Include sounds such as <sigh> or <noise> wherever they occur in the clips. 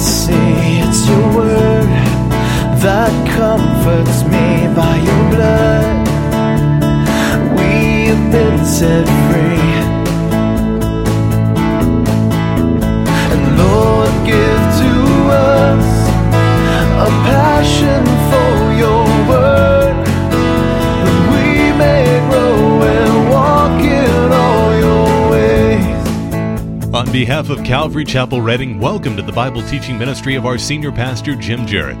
see. It's your word that comforts me by your blood. We have been set free. Behalf of Calvary Chapel Reading, welcome to the Bible teaching ministry of our senior pastor, Jim Jarrett.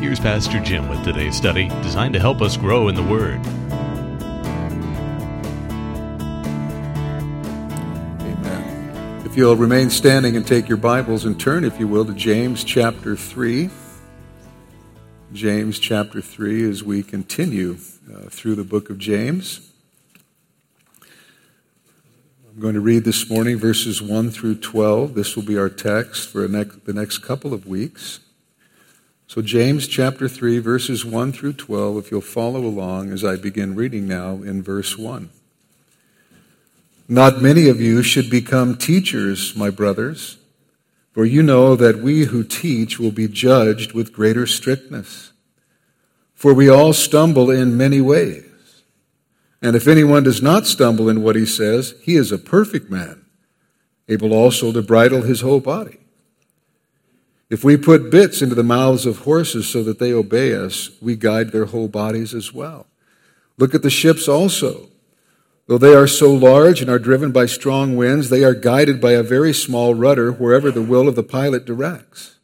Here's Pastor Jim with today's study, designed to help us grow in the Word. Amen. If you'll remain standing and take your Bibles and turn, if you will, to James chapter 3. James chapter 3 as we continue uh, through the book of James. I'm going to read this morning verses 1 through 12. This will be our text for the next couple of weeks. So, James chapter 3, verses 1 through 12, if you'll follow along as I begin reading now in verse 1. Not many of you should become teachers, my brothers, for you know that we who teach will be judged with greater strictness. For we all stumble in many ways. And if anyone does not stumble in what he says, he is a perfect man, able also to bridle his whole body. If we put bits into the mouths of horses so that they obey us, we guide their whole bodies as well. Look at the ships also. Though they are so large and are driven by strong winds, they are guided by a very small rudder wherever the will of the pilot directs.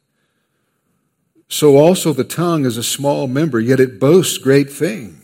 So also the tongue is a small member, yet it boasts great things.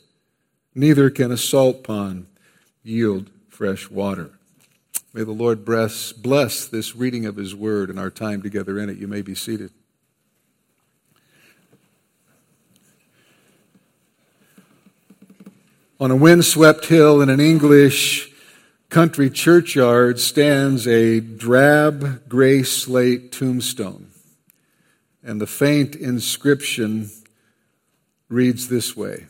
Neither can a salt pond yield fresh water. May the Lord bless, bless this reading of His word and our time together in it. You may be seated. On a windswept hill in an English country churchyard stands a drab gray slate tombstone. And the faint inscription reads this way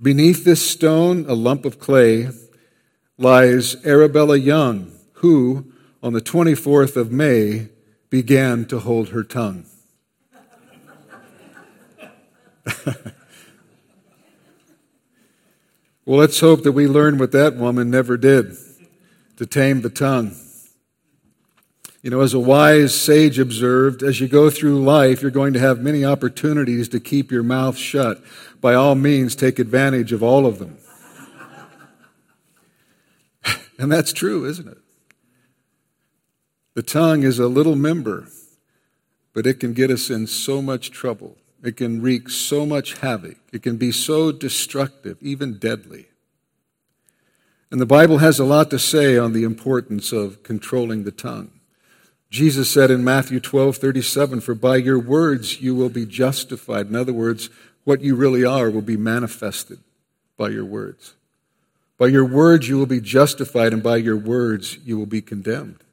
Beneath this stone, a lump of clay, lies Arabella Young, who, on the 24th of May, began to hold her tongue. <laughs> Well, let's hope that we learn what that woman never did to tame the tongue. You know, as a wise sage observed, as you go through life, you're going to have many opportunities to keep your mouth shut. By all means, take advantage of all of them. <laughs> and that's true, isn't it? The tongue is a little member, but it can get us in so much trouble. It can wreak so much havoc. It can be so destructive, even deadly. And the Bible has a lot to say on the importance of controlling the tongue. Jesus said in Matthew 12, 37, For by your words you will be justified. In other words, what you really are will be manifested by your words. By your words you will be justified, and by your words you will be condemned.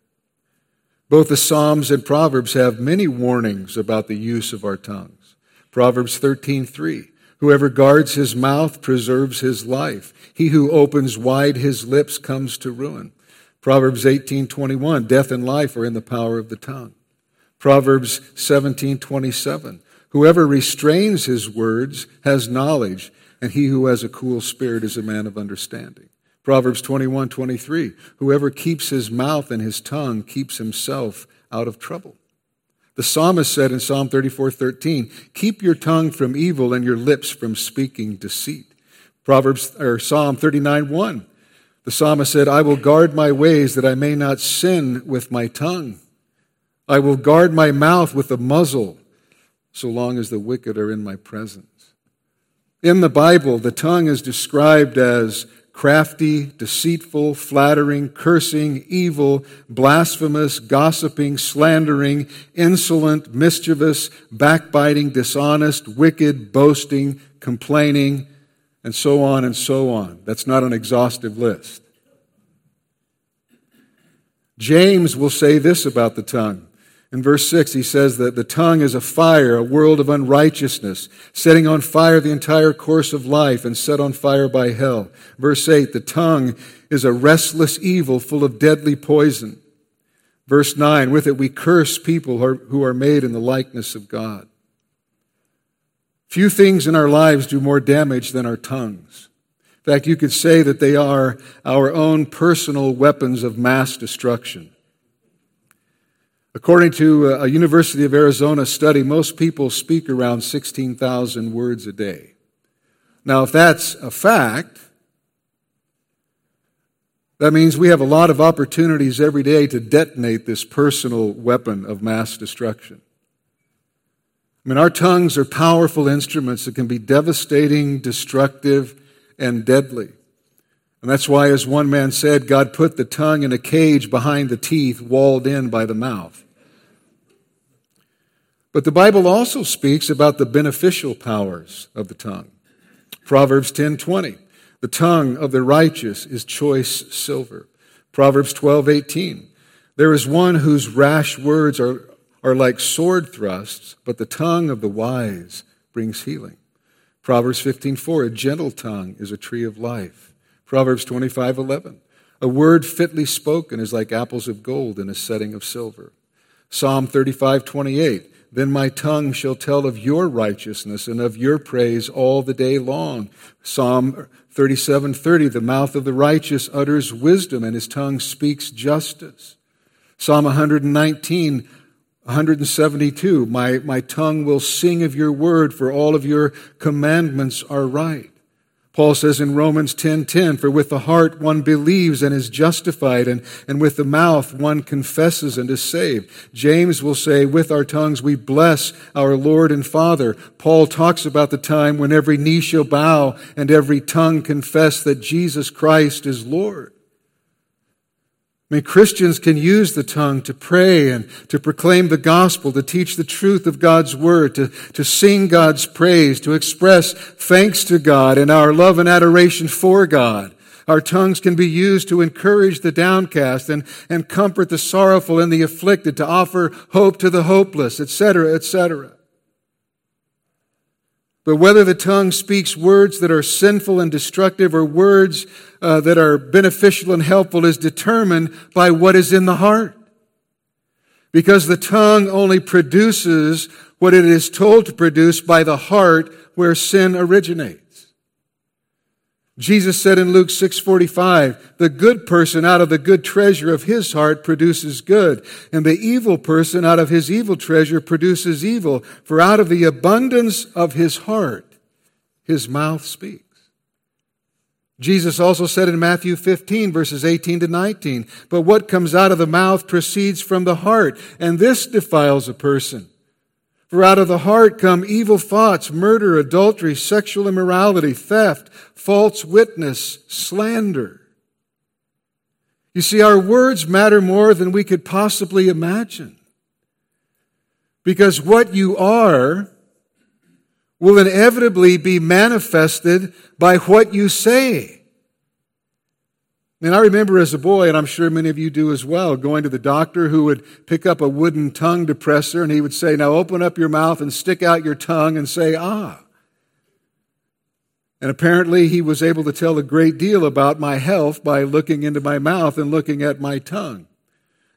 Both the Psalms and Proverbs have many warnings about the use of our tongues. Proverbs 13:3 Whoever guards his mouth preserves his life. He who opens wide his lips comes to ruin. Proverbs 18:21 Death and life are in the power of the tongue. Proverbs 17:27 Whoever restrains his words has knowledge, and he who has a cool spirit is a man of understanding. Proverbs 21:23 Whoever keeps his mouth and his tongue keeps himself out of trouble. The psalmist said in Psalm 34:13, "Keep your tongue from evil and your lips from speaking deceit." Proverbs or Psalm 39:1. The psalmist said, "I will guard my ways that I may not sin with my tongue. I will guard my mouth with a muzzle so long as the wicked are in my presence." In the Bible, the tongue is described as crafty, deceitful, flattering, cursing, evil, blasphemous, gossiping, slandering, insolent, mischievous, backbiting, dishonest, wicked, boasting, complaining, and so on and so on. That's not an exhaustive list. James will say this about the tongue. In verse 6, he says that the tongue is a fire, a world of unrighteousness, setting on fire the entire course of life and set on fire by hell. Verse 8, the tongue is a restless evil full of deadly poison. Verse 9, with it we curse people who are made in the likeness of God. Few things in our lives do more damage than our tongues. In fact, you could say that they are our own personal weapons of mass destruction. According to uh, a University of Arizona study, most people speak around 16,000 words a day. Now, if that's a fact, that means we have a lot of opportunities every day to detonate this personal weapon of mass destruction. I mean, our tongues are powerful instruments that can be devastating, destructive, and deadly. And that's why, as one man said, God put the tongue in a cage behind the teeth, walled in by the mouth. But the Bible also speaks about the beneficial powers of the tongue. Proverbs 10:20, the tongue of the righteous is choice silver. Proverbs 12:18, there is one whose rash words are, are like sword thrusts, but the tongue of the wise brings healing. Proverbs 15:4, a gentle tongue is a tree of life. Proverbs 25:11, a word fitly spoken is like apples of gold in a setting of silver. Psalm 35:28, then my tongue shall tell of your righteousness and of your praise all the day long. Psalm 37:30 The mouth of the righteous utters wisdom and his tongue speaks justice. Psalm 119 172 my, my tongue will sing of your word for all of your commandments are right. Paul says in Romans 10:10, "For with the heart one believes and is justified, and, and with the mouth one confesses and is saved." James will say, "With our tongues we bless our Lord and Father." Paul talks about the time when every knee shall bow and every tongue confess that Jesus Christ is Lord. I mean, Christians can use the tongue to pray and to proclaim the gospel, to teach the truth of God's word, to, to sing God's praise, to express thanks to God and our love and adoration for God. Our tongues can be used to encourage the downcast and, and comfort the sorrowful and the afflicted, to offer hope to the hopeless, etc., etc. But whether the tongue speaks words that are sinful and destructive or words uh, that are beneficial and helpful is determined by what is in the heart. Because the tongue only produces what it is told to produce by the heart where sin originates. Jesus said in Luke 6:45, "The good person out of the good treasure of his heart produces good, and the evil person out of his evil treasure produces evil, for out of the abundance of his heart his mouth speaks." Jesus also said in Matthew 15 verses 18 to 19, "But what comes out of the mouth proceeds from the heart, and this defiles a person." For out of the heart come evil thoughts, murder, adultery, sexual immorality, theft, false witness, slander. You see, our words matter more than we could possibly imagine. Because what you are will inevitably be manifested by what you say. And I remember as a boy, and I'm sure many of you do as well, going to the doctor who would pick up a wooden tongue depressor and he would say, Now open up your mouth and stick out your tongue and say, Ah. And apparently he was able to tell a great deal about my health by looking into my mouth and looking at my tongue.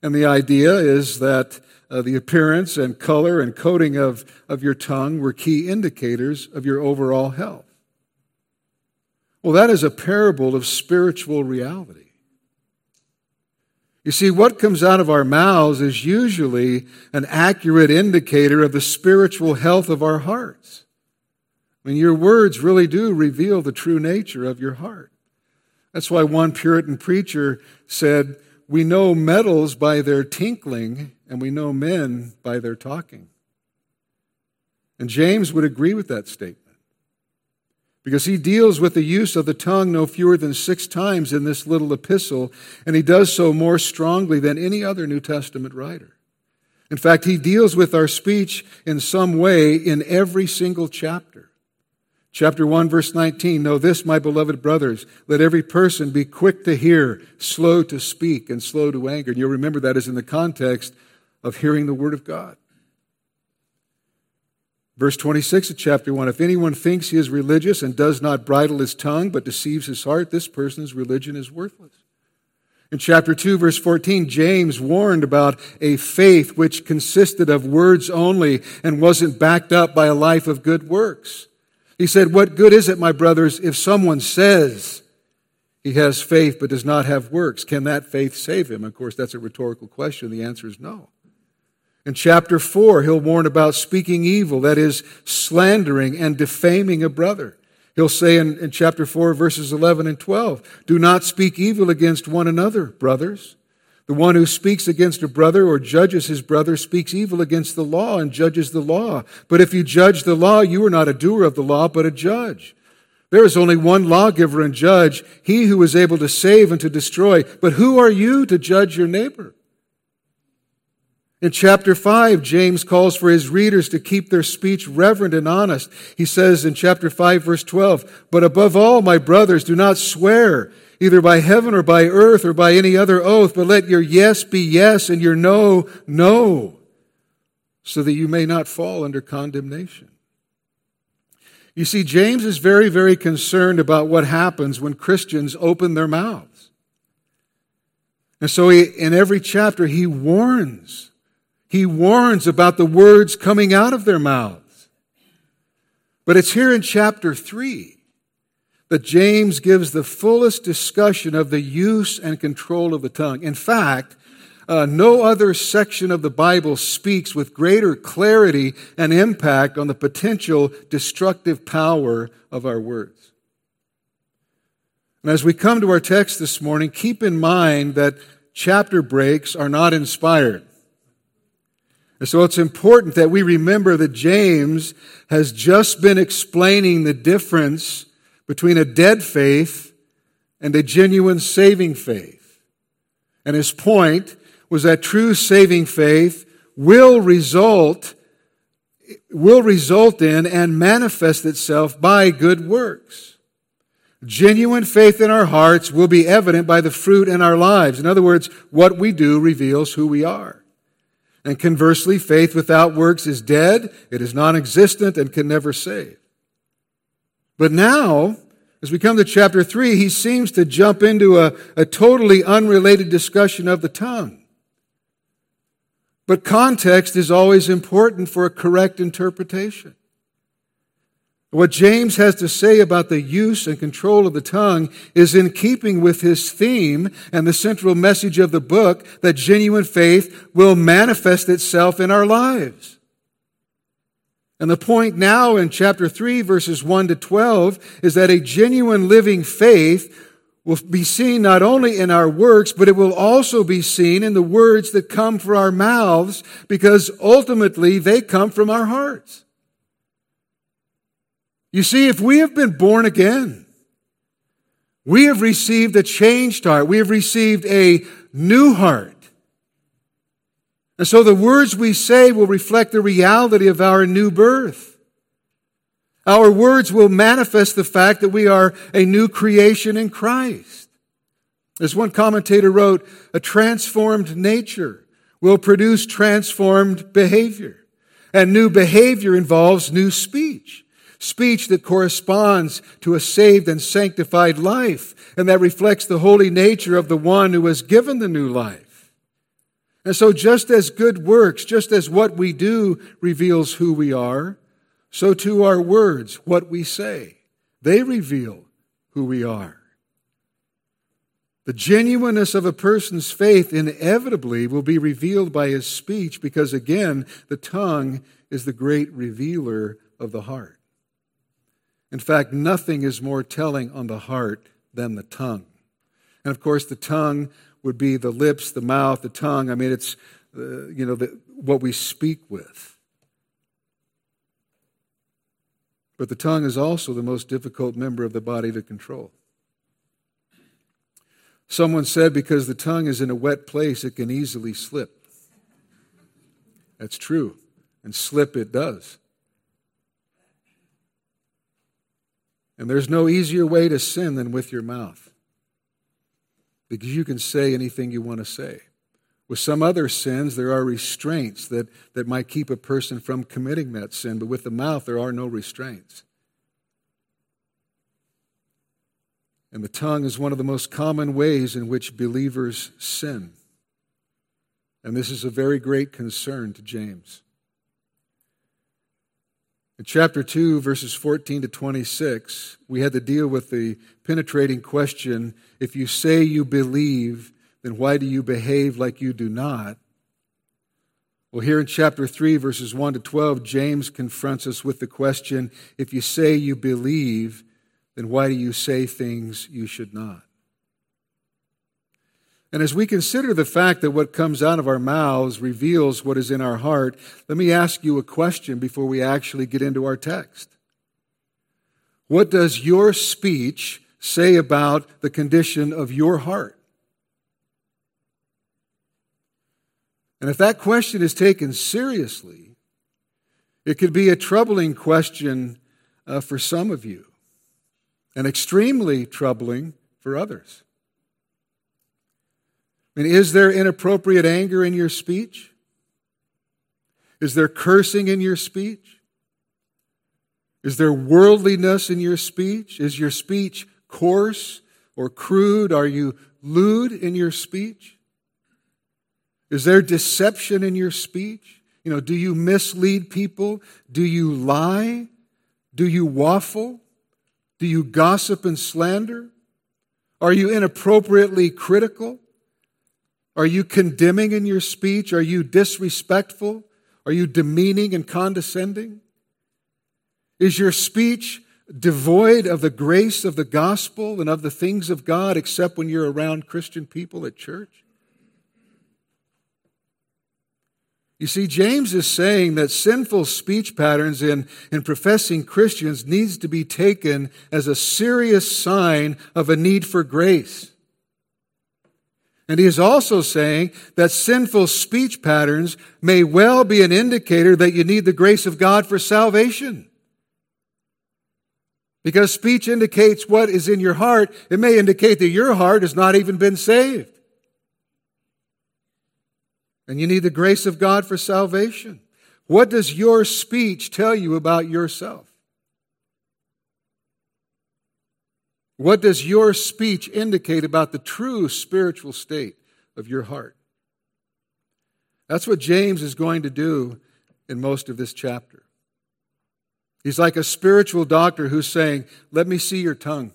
And the idea is that uh, the appearance and color and coating of, of your tongue were key indicators of your overall health. Well, that is a parable of spiritual reality. You see, what comes out of our mouths is usually an accurate indicator of the spiritual health of our hearts. I mean, your words really do reveal the true nature of your heart. That's why one Puritan preacher said, We know metals by their tinkling, and we know men by their talking. And James would agree with that statement because he deals with the use of the tongue no fewer than six times in this little epistle, and he does so more strongly than any other New Testament writer. In fact, he deals with our speech in some way in every single chapter. Chapter 1, verse 19 Know this, my beloved brothers, let every person be quick to hear, slow to speak, and slow to anger. And you'll remember that is in the context of hearing the Word of God. Verse 26 of chapter 1 If anyone thinks he is religious and does not bridle his tongue but deceives his heart, this person's religion is worthless. In chapter 2, verse 14, James warned about a faith which consisted of words only and wasn't backed up by a life of good works. He said, What good is it, my brothers, if someone says he has faith but does not have works? Can that faith save him? Of course, that's a rhetorical question. The answer is no. In chapter 4, he'll warn about speaking evil, that is, slandering and defaming a brother. He'll say in, in, chapter 4, verses 11 and 12, Do not speak evil against one another, brothers. The one who speaks against a brother or judges his brother speaks evil against the law and judges the law. But if you judge the law, you are not a doer of the law, but a judge. There is only one lawgiver and judge, he who is able to save and to destroy. But who are you to judge your neighbor? In chapter 5, James calls for his readers to keep their speech reverent and honest. He says in chapter 5, verse 12, But above all, my brothers, do not swear, either by heaven or by earth or by any other oath, but let your yes be yes and your no, no, so that you may not fall under condemnation. You see, James is very, very concerned about what happens when Christians open their mouths. And so he, in every chapter, he warns he warns about the words coming out of their mouths. But it's here in chapter 3 that James gives the fullest discussion of the use and control of the tongue. In fact, uh, no other section of the Bible speaks with greater clarity and impact on the potential destructive power of our words. And as we come to our text this morning, keep in mind that chapter breaks are not inspired. And so it's important that we remember that James has just been explaining the difference between a dead faith and a genuine saving faith. And his point was that true saving faith will result will result in and manifest itself by good works. Genuine faith in our hearts will be evident by the fruit in our lives. In other words, what we do reveals who we are. And conversely, faith without works is dead, it is non existent, and can never save. But now, as we come to chapter 3, he seems to jump into a, a totally unrelated discussion of the tongue. But context is always important for a correct interpretation. What James has to say about the use and control of the tongue is in keeping with his theme and the central message of the book that genuine faith will manifest itself in our lives. And the point now in chapter 3, verses 1 to 12, is that a genuine living faith will be seen not only in our works, but it will also be seen in the words that come from our mouths, because ultimately they come from our hearts. You see, if we have been born again, we have received a changed heart. We have received a new heart. And so the words we say will reflect the reality of our new birth. Our words will manifest the fact that we are a new creation in Christ. As one commentator wrote, a transformed nature will produce transformed behavior. And new behavior involves new speech speech that corresponds to a saved and sanctified life, and that reflects the holy nature of the one who has given the new life. And so, just as good works, just as what we do reveals who we are, so too our words, what we say, they reveal who we are. The genuineness of a person's faith inevitably will be revealed by his speech because, again, the tongue is the great revealer of the heart. In fact, nothing is more telling on the heart than the tongue. And of course, the tongue would be the lips, the mouth, the tongue. I mean, it's, uh, you know, the, what we speak with. But the tongue is also the most difficult member of the body to control. Someone said because the tongue is in a wet place, it can easily slip. That's true. And slip it does. And there's no easier way to sin than with your mouth. Because you can say anything you want to say. With some other sins, there are restraints that, that might keep a person from committing that sin, but with the mouth, there are no restraints. And the tongue is one of the most common ways in which believers sin. And this is a very great concern to James. In chapter 2, verses 14 to 26, we had to deal with the penetrating question if you say you believe, then why do you behave like you do not? Well, here in chapter 3, verses 1 to 12, James confronts us with the question if you say you believe, then why do you say things you should not? And as we consider the fact that what comes out of our mouths reveals what is in our heart, let me ask you a question before we actually get into our text. What does your speech say about the condition of your heart? And if that question is taken seriously, it could be a troubling question uh, for some of you and extremely troubling for others. Mean, is there inappropriate anger in your speech? Is there cursing in your speech? Is there worldliness in your speech? Is your speech coarse or crude? Are you lewd in your speech? Is there deception in your speech? You know, do you mislead people? Do you lie? Do you waffle? Do you gossip and slander? Are you inappropriately critical? Are you condemning in your speech? Are you disrespectful? Are you demeaning and condescending? Is your speech devoid of the grace of the gospel and of the things of God except when you're around Christian people at church? You see, James is saying that sinful speech patterns in, in professing Christians needs to be taken as a serious sign of a need for grace. And he is also saying that sinful speech patterns may well be an indicator that you need the grace of God for salvation. Because speech indicates what is in your heart, it may indicate that your heart has not even been saved. And you need the grace of God for salvation. What does your speech tell you about yourself? What does your speech indicate about the true spiritual state of your heart? That's what James is going to do in most of this chapter. He's like a spiritual doctor who's saying, Let me see your tongue.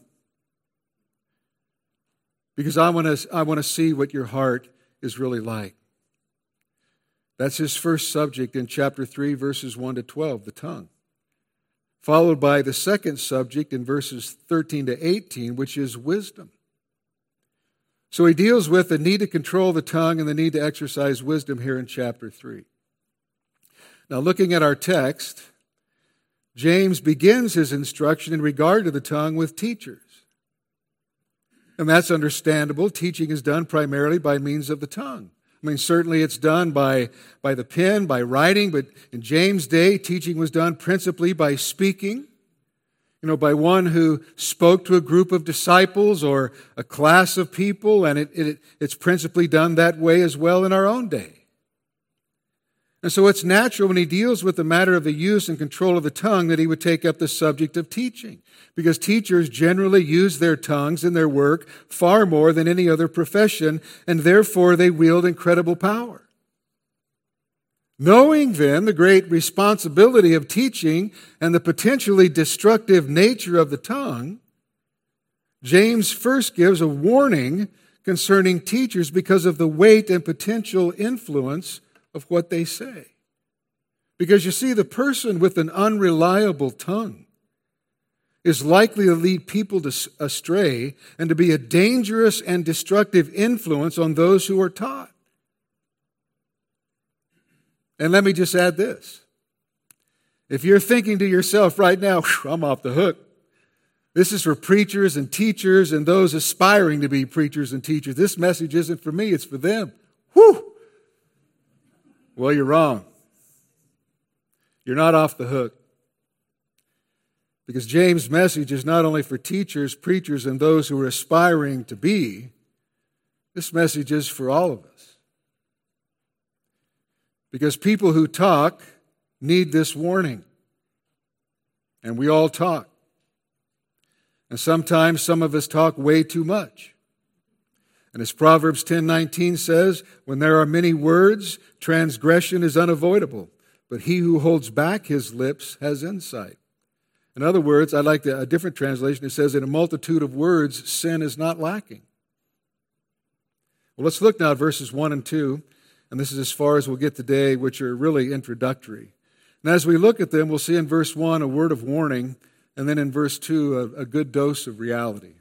Because I want to I want to see what your heart is really like. That's his first subject in chapter 3, verses 1 to 12, the tongue. Followed by the second subject in verses 13 to 18, which is wisdom. So he deals with the need to control the tongue and the need to exercise wisdom here in chapter 3. Now, looking at our text, James begins his instruction in regard to the tongue with teachers. And that's understandable. Teaching is done primarily by means of the tongue. I mean, certainly it's done by, by the pen, by writing, but in James' day, teaching was done principally by speaking. You know, by one who spoke to a group of disciples or a class of people, and it, it, it's principally done that way as well in our own day. And so it's natural when he deals with the matter of the use and control of the tongue that he would take up the subject of teaching. Because teachers generally use their tongues in their work far more than any other profession, and therefore they wield incredible power. Knowing then the great responsibility of teaching and the potentially destructive nature of the tongue, James first gives a warning concerning teachers because of the weight and potential influence of what they say. Because you see, the person with an unreliable tongue is likely to lead people to astray and to be a dangerous and destructive influence on those who are taught. And let me just add this. If you're thinking to yourself right now, I'm off the hook, this is for preachers and teachers and those aspiring to be preachers and teachers. This message isn't for me, it's for them. Whew! Well, you're wrong. You're not off the hook. Because James' message is not only for teachers, preachers, and those who are aspiring to be, this message is for all of us. Because people who talk need this warning. And we all talk. And sometimes some of us talk way too much. And as Proverbs 10:19 says, when there are many words, transgression is unavoidable, but he who holds back his lips has insight. In other words, I like the, a different translation. It says, in a multitude of words, sin is not lacking. Well, let's look now at verses 1 and 2, and this is as far as we'll get today, which are really introductory. And as we look at them, we'll see in verse 1 a word of warning, and then in verse 2 a, a good dose of reality.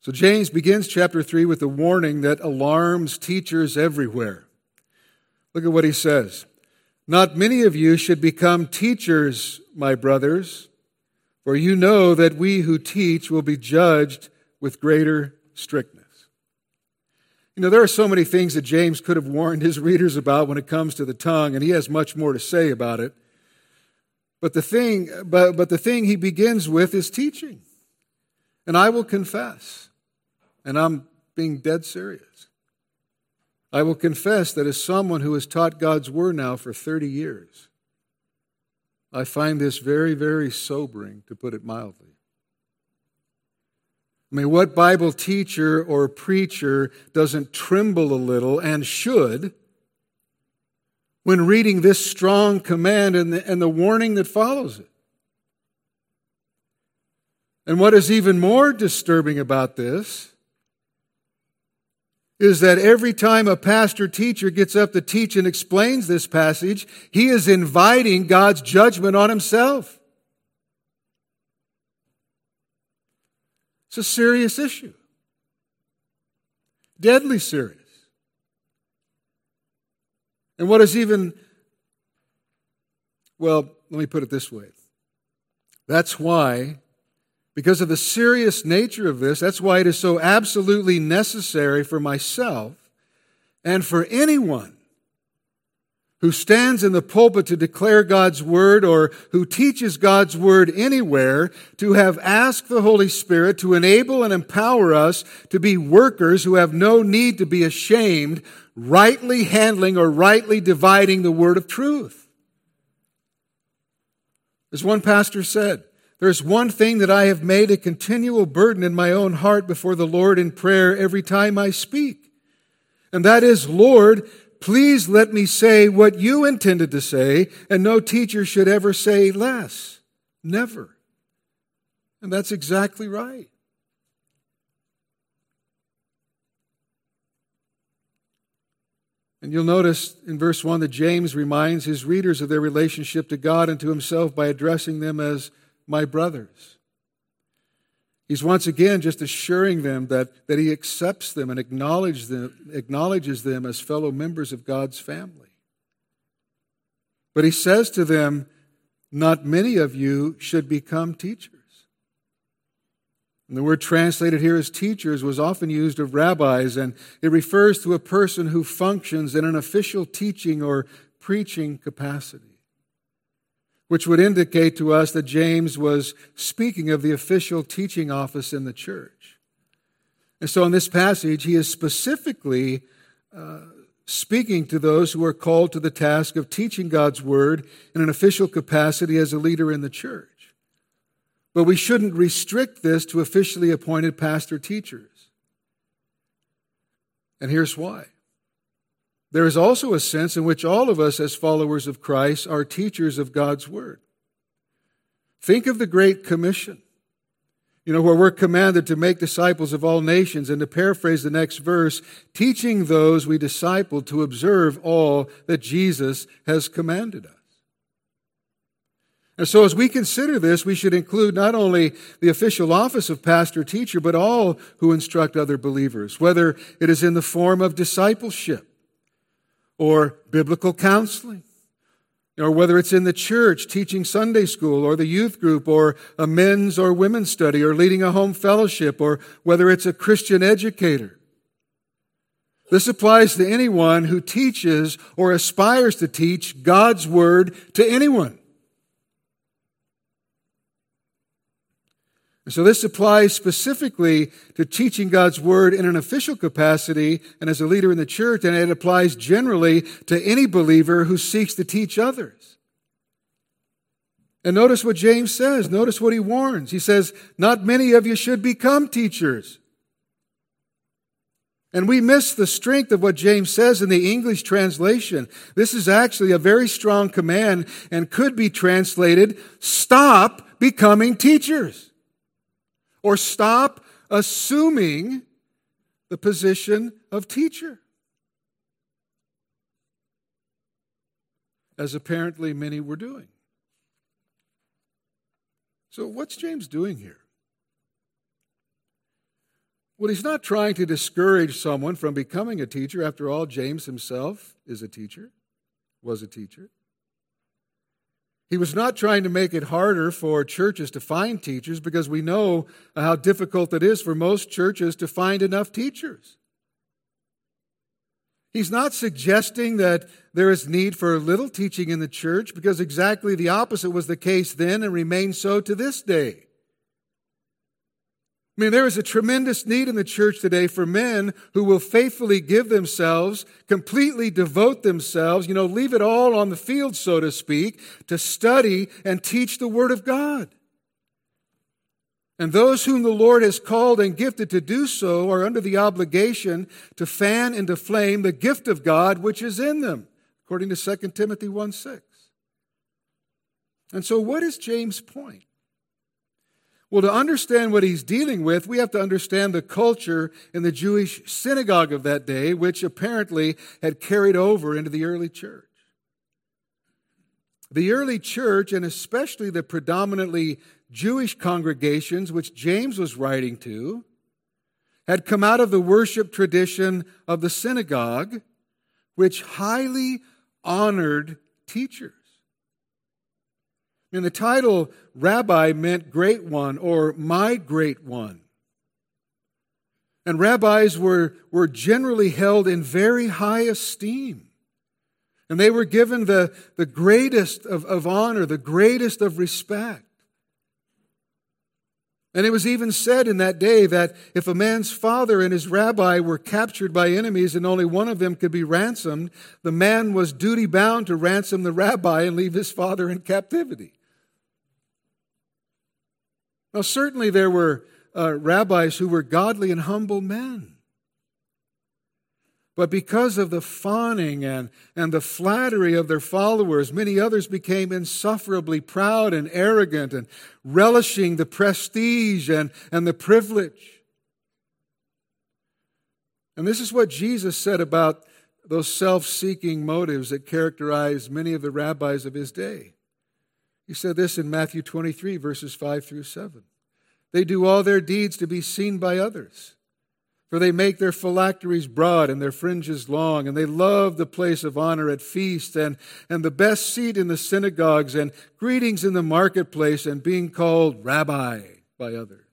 So James begins chapter 3 with a warning that alarms teachers everywhere. Look at what he says. Not many of you should become teachers, my brothers, for you know that we who teach will be judged with greater strictness. You know, there are so many things that James could have warned his readers about when it comes to the tongue, and he has much more to say about it. But the thing, but, but the thing he begins with is teaching. And I will confess, and I'm being dead serious. I will confess that as someone who has taught God's word now for 30 years, I find this very, very sobering, to put it mildly. I mean, what Bible teacher or preacher doesn't tremble a little and should when reading this strong command and the, and the warning that follows it? And what is even more disturbing about this is that every time a pastor teacher gets up to teach and explains this passage, he is inviting God's judgment on himself. It's a serious issue. Deadly serious. And what is even, well, let me put it this way. That's why, because of the serious nature of this, that's why it is so absolutely necessary for myself and for anyone who stands in the pulpit to declare God's word or who teaches God's word anywhere to have asked the Holy Spirit to enable and empower us to be workers who have no need to be ashamed, rightly handling or rightly dividing the word of truth. As one pastor said, there's one thing that I have made a continual burden in my own heart before the Lord in prayer every time I speak. And that is, Lord, Please let me say what you intended to say, and no teacher should ever say less. Never. And that's exactly right. And you'll notice in verse 1 that James reminds his readers of their relationship to God and to himself by addressing them as my brothers. He's once again just assuring them that, that he accepts them and acknowledges them, acknowledges them as fellow members of God's family. But he says to them, Not many of you should become teachers. And the word translated here as teachers was often used of rabbis, and it refers to a person who functions in an official teaching or preaching capacity which would indicate to us that James was speaking of the official teaching office in the church. And so in this passage, he is specifically uh, speaking to those who are called to the task of teaching God's word in an official capacity as a leader in the church. But we shouldn't restrict this to officially appointed pastor teachers. And here's why. There is also a sense in which all of us, as followers of Christ, are teachers of God's Word. Think of the Great Commission. You know, where we're commanded to make disciples of all nations, and to paraphrase the next verse, teaching those we disciple to observe all that Jesus has commanded us. And so, as we consider this, we should include not only the official office of pastor teacher, but all who instruct other believers, whether it is in the form of discipleship or biblical counseling or whether it's in the church teaching Sunday school or the youth group or a men's or women's study or leading a home fellowship or whether it's a Christian educator. This applies to anyone who teaches or aspires to teach God's Word to anyone. So this applies specifically to teaching God's Word in an official capacity and as a leader in the church, and it applies generally to any believer who seeks to teach others. And notice what James says. Notice what he warns. He says, Not many of you should become teachers. And we miss the strength of what James says in the English translation. This is actually a very strong command and could be translated, Stop becoming teachers or stop assuming the position of teacher. As apparently many were doing. So, what's James doing here? Well, he's not trying to discourage someone from becoming a teacher. After all, James himself is a teacher, was a teacher. He was not trying to make it harder for churches to find teachers because we know how difficult it is for most churches to find enough teachers. He's not suggesting that there is need for little teaching in the church because exactly the opposite was the case then and remains so to this day. I mean, there is a tremendous need in the church today for men who will faithfully give themselves, completely devote themselves, you know, leave it all on the field, so to speak, to study and teach the Word of God. And those whom the Lord has called and gifted to do so are under the obligation to fan into flame the gift of God which is in them, according to 2 Timothy 1 6. And so, what is James' point? Well, to understand what he's dealing with, we have to understand the culture in the Jewish synagogue of that day, which apparently had carried over into the early church. The early church, and especially the predominantly Jewish congregations which James was writing to, had come out of the worship tradition of the synagogue, which highly honored teachers. And the title rabbi meant great one or my great one. And rabbis were, were generally held in very high esteem. And they were given the, the greatest of, of honor, the greatest of respect. And it was even said in that day that if a man's father and his rabbi were captured by enemies and only one of them could be ransomed, the man was duty bound to ransom the rabbi and leave his father in captivity. Now, certainly there were uh, rabbis who were godly and humble men. But because of the fawning and, and the flattery of their followers, many others became insufferably proud and arrogant and relishing the prestige and, and the privilege. And this is what Jesus said about those self seeking motives that characterized many of the rabbis of his day. He said this in Matthew 23, verses 5 through 7. They do all their deeds to be seen by others. For they make their phylacteries broad and their fringes long, and they love the place of honor at feasts and, and the best seat in the synagogues and greetings in the marketplace and being called rabbi by others.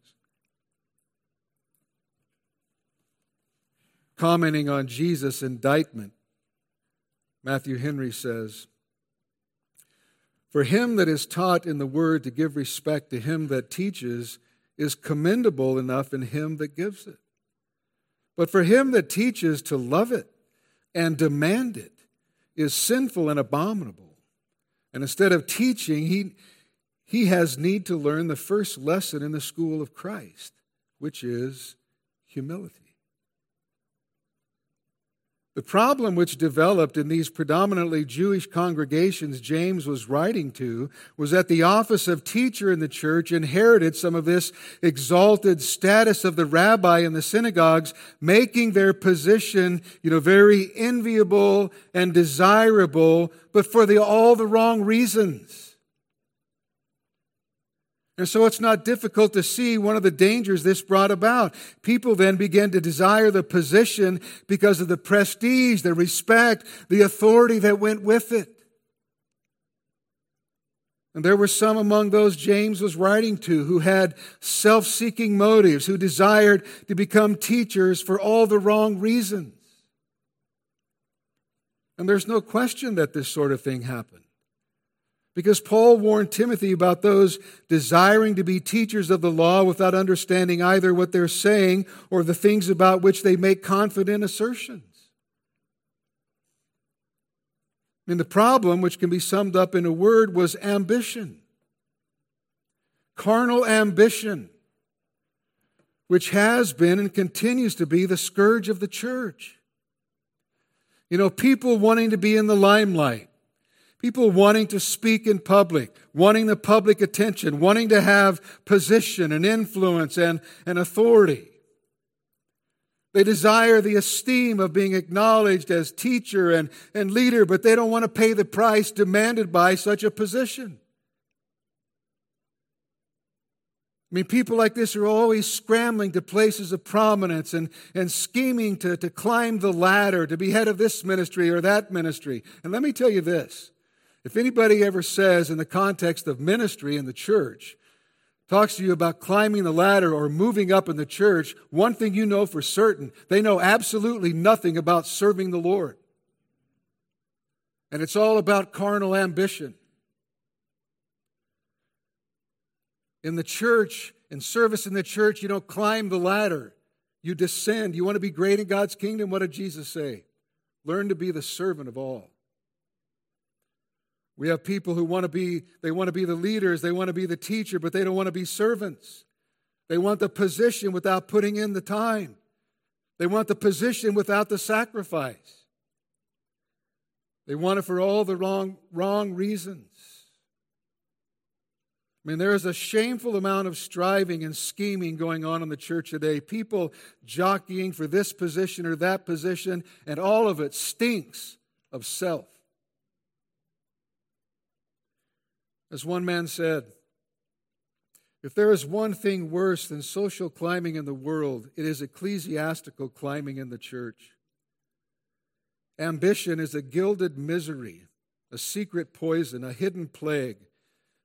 Commenting on Jesus' indictment, Matthew Henry says, for him that is taught in the word to give respect to him that teaches is commendable enough in him that gives it. But for him that teaches to love it and demand it is sinful and abominable. And instead of teaching, he, he has need to learn the first lesson in the school of Christ, which is humility. The problem which developed in these predominantly Jewish congregations James was writing to was that the office of teacher in the church inherited some of this exalted status of the rabbi in the synagogues, making their position, you know, very enviable and desirable, but for the, all the wrong reasons. And so it's not difficult to see one of the dangers this brought about. People then began to desire the position because of the prestige, the respect, the authority that went with it. And there were some among those James was writing to who had self seeking motives, who desired to become teachers for all the wrong reasons. And there's no question that this sort of thing happened. Because Paul warned Timothy about those desiring to be teachers of the law without understanding either what they're saying or the things about which they make confident assertions. And the problem, which can be summed up in a word, was ambition. Carnal ambition, which has been and continues to be the scourge of the church. You know, people wanting to be in the limelight People wanting to speak in public, wanting the public attention, wanting to have position and influence and, and authority. They desire the esteem of being acknowledged as teacher and, and leader, but they don't want to pay the price demanded by such a position. I mean, people like this are always scrambling to places of prominence and, and scheming to, to climb the ladder, to be head of this ministry or that ministry. And let me tell you this if anybody ever says, in the context of ministry in the church, talks to you about climbing the ladder or moving up in the church, one thing you know for certain, they know absolutely nothing about serving the Lord. And it's all about carnal ambition. In the church, in service in the church, you don't climb the ladder. You descend. You want to be great in God's kingdom? What did Jesus say? Learn to be the servant of all. We have people who want to be, they want to be the leaders, they want to be the teacher, but they don't want to be servants. They want the position without putting in the time. They want the position without the sacrifice. They want it for all the wrong, wrong reasons. I mean, there is a shameful amount of striving and scheming going on in the church today. People jockeying for this position or that position, and all of it stinks of self. As one man said, if there is one thing worse than social climbing in the world, it is ecclesiastical climbing in the church. Ambition is a gilded misery, a secret poison, a hidden plague,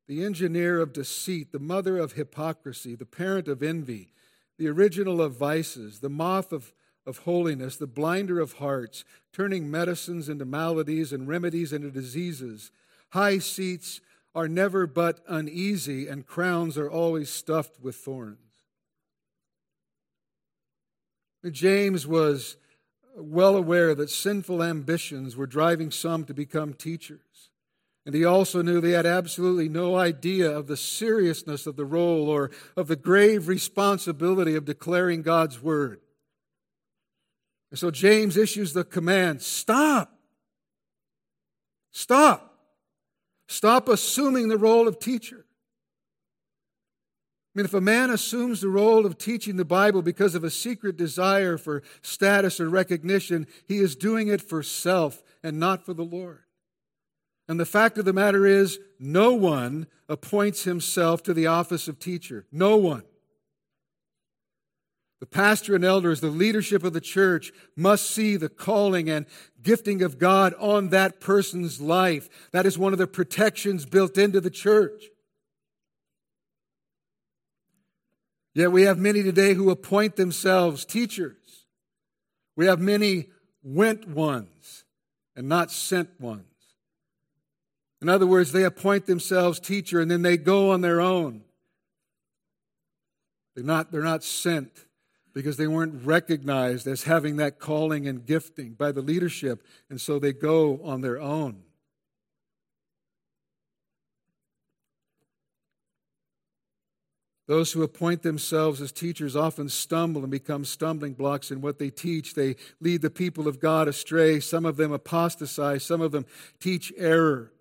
the engineer of deceit, the mother of hypocrisy, the parent of envy, the original of vices, the moth of, of holiness, the blinder of hearts, turning medicines into maladies and remedies into diseases, high seats are never but uneasy, and crowns are always stuffed with thorns. James was well aware that sinful ambitions were driving some to become teachers. And he also knew they had absolutely no idea of the seriousness of the role or of the grave responsibility of declaring God's word. And so James issues the command stop. Stop. Stop assuming the role of teacher. I mean, if a man assumes the role of teaching the Bible because of a secret desire for status or recognition, he is doing it for self and not for the Lord. And the fact of the matter is, no one appoints himself to the office of teacher. No one. The pastor and elders, the leadership of the church must see the calling and gifting of God on that person's life. That is one of the protections built into the church. Yet we have many today who appoint themselves teachers. We have many went ones and not sent ones. In other words, they appoint themselves teacher and then they go on their own. They're not, they're not sent because they weren't recognized as having that calling and gifting by the leadership, and so they go on their own. Those who appoint themselves as teachers often stumble and become stumbling blocks in what they teach. They lead the people of God astray. Some of them apostatize. Some of them teach error.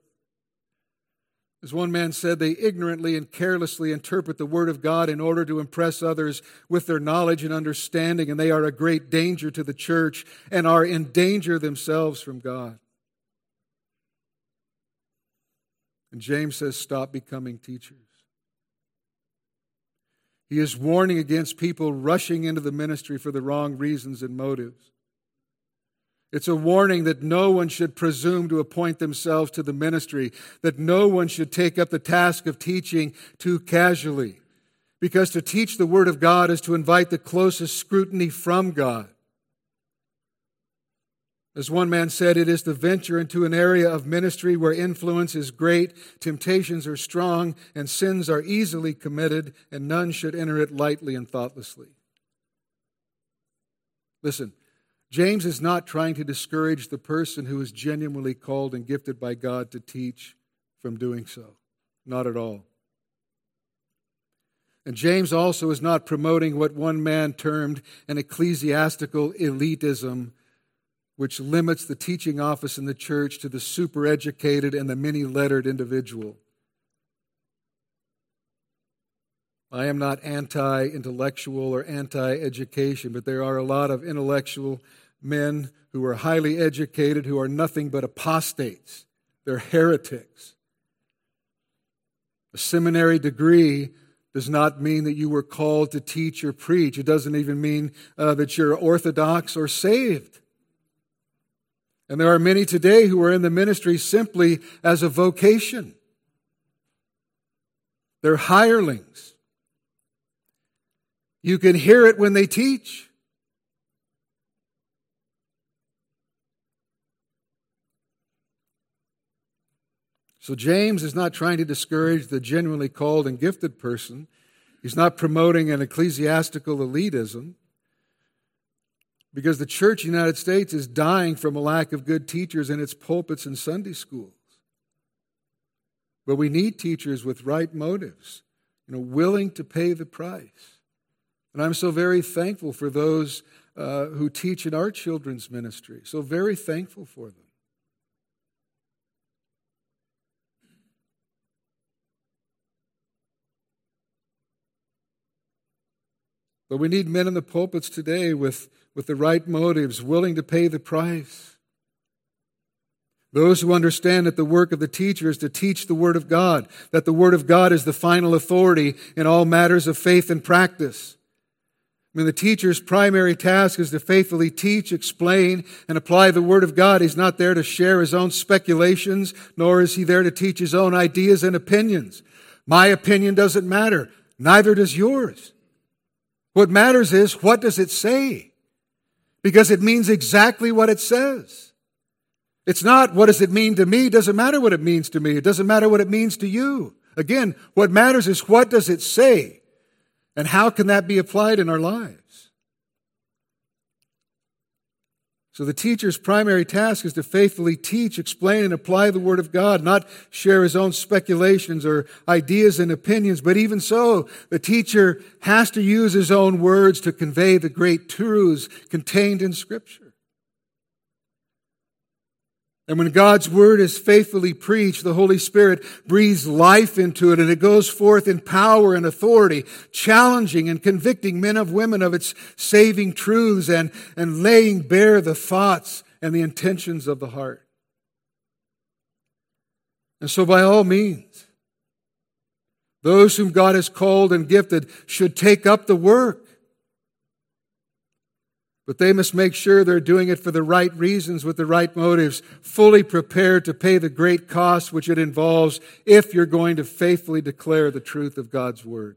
As one man said, they ignorantly and carelessly interpret the Word of God in order to impress others with their knowledge and understanding, and they are a great danger to the church and are in danger themselves from God. And James says, stop becoming teachers. He is warning against people rushing into the ministry for the wrong reasons and motives. It's a warning that no one should presume to appoint themselves to the ministry, that no one should take up the task of teaching too casually. Because to teach the Word of God is to invite the closest scrutiny from God. As one man said, it is to venture into an area of ministry where influence is great, temptations are strong, and sins are easily committed, and none should enter it lightly and thoughtlessly. Listen, James is not trying to discourage the person who is genuinely called and gifted by God to teach from doing so. Not at all. And James also is not promoting what one man termed an ecclesiastical elitism, which limits the teaching office in the church to the super educated and the many lettered individual. I am not anti intellectual or anti education, but there are a lot of intellectual men who are highly educated who are nothing but apostates. They're heretics. A seminary degree does not mean that you were called to teach or preach. It doesn't even mean uh, that you're orthodox or saved. And there are many today who are in the ministry simply as a vocation. They're hirelings. You can hear it when they teach. So James is not trying to discourage the genuinely called and gifted person. He's not promoting an ecclesiastical elitism because the church in the United States is dying from a lack of good teachers in its pulpits and Sunday schools. But we need teachers with right motives, you know, willing to pay the price. And I'm so very thankful for those uh, who teach in our children's ministry. So very thankful for them. But we need men in the pulpits today with, with the right motives, willing to pay the price. Those who understand that the work of the teacher is to teach the Word of God, that the Word of God is the final authority in all matters of faith and practice. I mean, the teacher's primary task is to faithfully teach, explain, and apply the Word of God. He's not there to share his own speculations, nor is he there to teach his own ideas and opinions. My opinion doesn't matter. Neither does yours. What matters is what does it say? Because it means exactly what it says. It's not what does it mean to me? It doesn't matter what it means to me. It doesn't matter what it means to you. Again, what matters is what does it say? And how can that be applied in our lives? So the teacher's primary task is to faithfully teach, explain, and apply the Word of God, not share his own speculations or ideas and opinions. But even so, the teacher has to use his own words to convey the great truths contained in Scripture. And when God's word is faithfully preached, the Holy Spirit breathes life into it and it goes forth in power and authority, challenging and convicting men of women of its saving truths and, and laying bare the thoughts and the intentions of the heart. And so by all means, those whom God has called and gifted should take up the work. But they must make sure they're doing it for the right reasons with the right motives, fully prepared to pay the great cost which it involves if you're going to faithfully declare the truth of God's Word.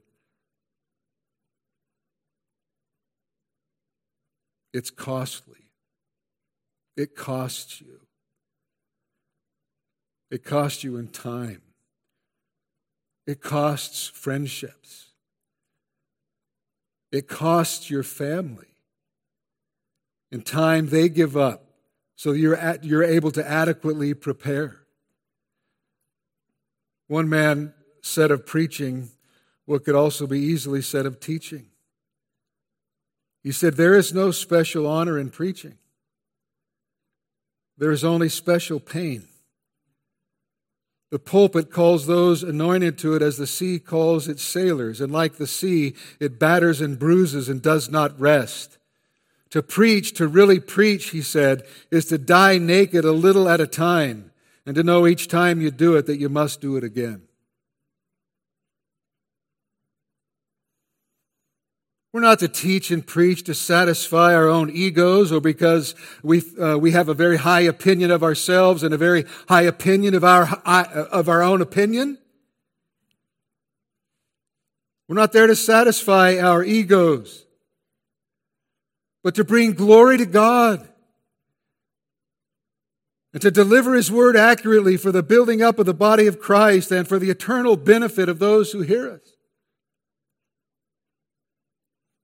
It's costly. It costs you. It costs you in time. It costs friendships. It costs your family and time they give up so you're, at, you're able to adequately prepare. One man said of preaching, what could also be easily said of teaching. He said, There is no special honor in preaching, there is only special pain. The pulpit calls those anointed to it as the sea calls its sailors, and like the sea, it batters and bruises and does not rest. To preach, to really preach, he said, is to die naked a little at a time, and to know each time you do it that you must do it again. We're not to teach and preach to satisfy our own egos or because we, uh, we have a very high opinion of ourselves and a very high opinion of our, of our own opinion. We're not there to satisfy our egos, but to bring glory to God and to deliver His word accurately for the building up of the body of Christ and for the eternal benefit of those who hear us.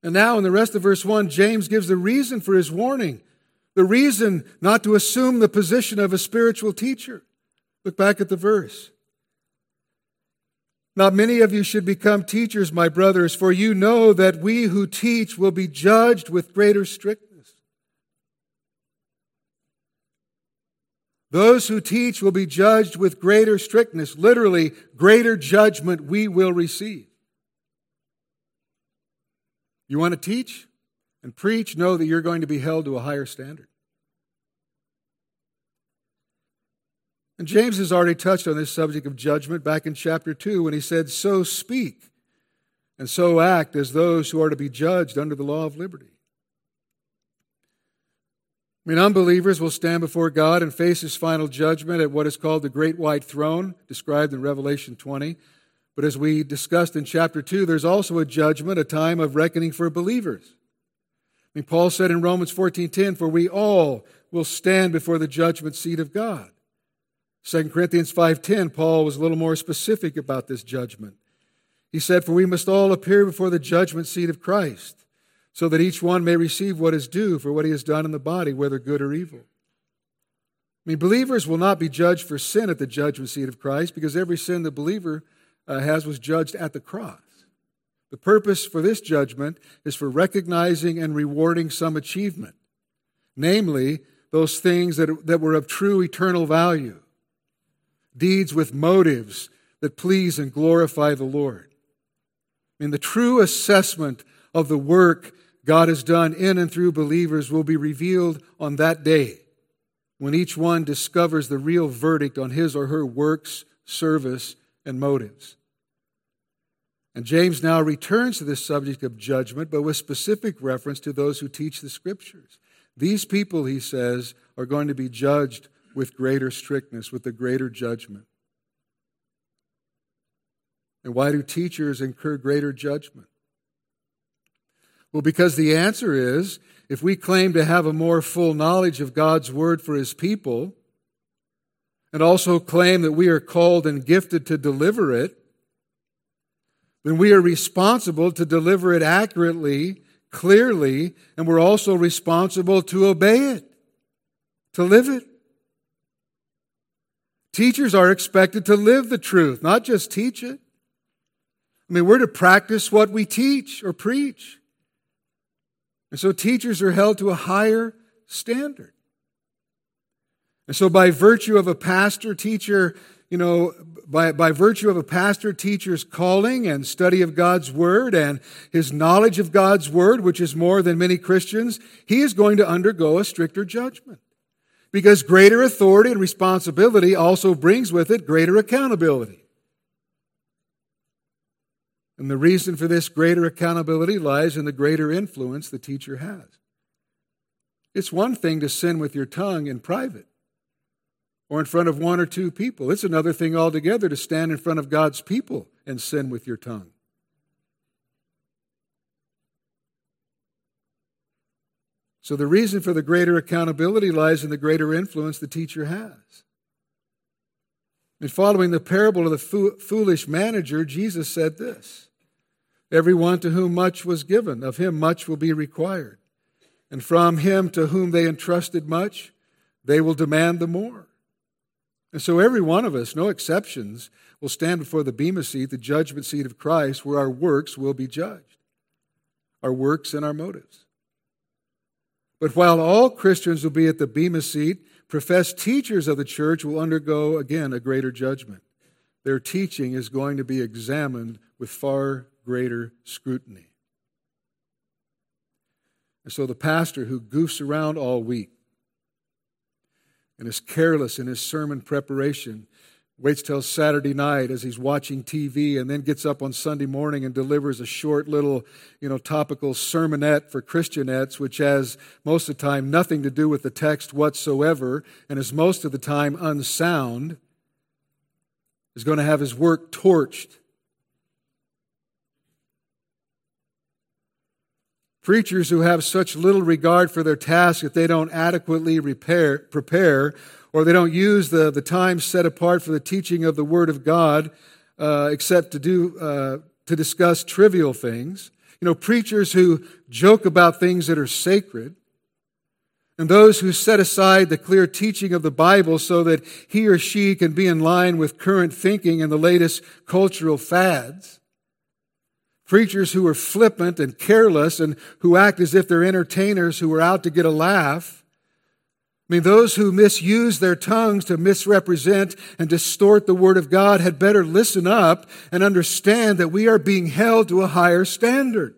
And now, in the rest of verse 1, James gives the reason for his warning, the reason not to assume the position of a spiritual teacher. Look back at the verse. Not many of you should become teachers, my brothers, for you know that we who teach will be judged with greater strictness. Those who teach will be judged with greater strictness. Literally, greater judgment we will receive. You want to teach and preach? Know that you're going to be held to a higher standard. And James has already touched on this subject of judgment back in chapter 2 when he said, So speak and so act as those who are to be judged under the law of liberty. I mean, unbelievers will stand before God and face his final judgment at what is called the Great White Throne, described in Revelation 20. But as we discussed in chapter 2, there's also a judgment, a time of reckoning for believers. I mean, Paul said in Romans 14:10, "For we all will stand before the judgment seat of God." 2 Corinthians 5:10, Paul was a little more specific about this judgment. He said, "For we must all appear before the judgment seat of Christ, so that each one may receive what is due for what he has done in the body, whether good or evil." I mean, believers will not be judged for sin at the judgment seat of Christ because every sin the believer uh, has was judged at the cross. The purpose for this judgment is for recognizing and rewarding some achievement, namely, those things that, that were of true eternal value, deeds with motives that please and glorify the Lord. I mean, the true assessment of the work God has done in and through believers will be revealed on that day when each one discovers the real verdict on his or her works, service, and motives. And James now returns to this subject of judgment, but with specific reference to those who teach the scriptures. These people, he says, are going to be judged with greater strictness, with a greater judgment. And why do teachers incur greater judgment? Well, because the answer is if we claim to have a more full knowledge of God's word for his people, and also claim that we are called and gifted to deliver it, then we are responsible to deliver it accurately, clearly, and we're also responsible to obey it, to live it. Teachers are expected to live the truth, not just teach it. I mean, we're to practice what we teach or preach. And so teachers are held to a higher standard. And so, by virtue of a pastor teacher, you know, by, by virtue of a pastor teacher's calling and study of God's Word and his knowledge of God's Word, which is more than many Christians, he is going to undergo a stricter judgment. Because greater authority and responsibility also brings with it greater accountability. And the reason for this greater accountability lies in the greater influence the teacher has. It's one thing to sin with your tongue in private or in front of one or two people. It's another thing altogether to stand in front of God's people and sin with your tongue. So, the reason for the greater accountability lies in the greater influence the teacher has. In following the parable of the foolish manager, Jesus said this Everyone to whom much was given, of him much will be required. And from him to whom they entrusted much, they will demand the more. And so every one of us, no exceptions, will stand before the Bema seat, the judgment seat of Christ, where our works will be judged. Our works and our motives. But while all Christians will be at the Bema seat, professed teachers of the church will undergo again a greater judgment. Their teaching is going to be examined with far greater scrutiny. And so the pastor who goofs around all week and is careless in his sermon preparation waits till Saturday night as he's watching TV and then gets up on Sunday morning and delivers a short little, you know, topical sermonette for Christianettes, which has most of the time nothing to do with the text whatsoever and is most of the time unsound, is going to have his work torched. Preachers who have such little regard for their task that they don't adequately repair, prepare or they don't use the, the time set apart for the teaching of the Word of God uh, except to do uh, to discuss trivial things. You know, preachers who joke about things that are sacred, and those who set aside the clear teaching of the Bible so that he or she can be in line with current thinking and the latest cultural fads. Preachers who are flippant and careless and who act as if they're entertainers who are out to get a laugh I mean, those who misuse their tongues to misrepresent and distort the Word of God had better listen up and understand that we are being held to a higher standard.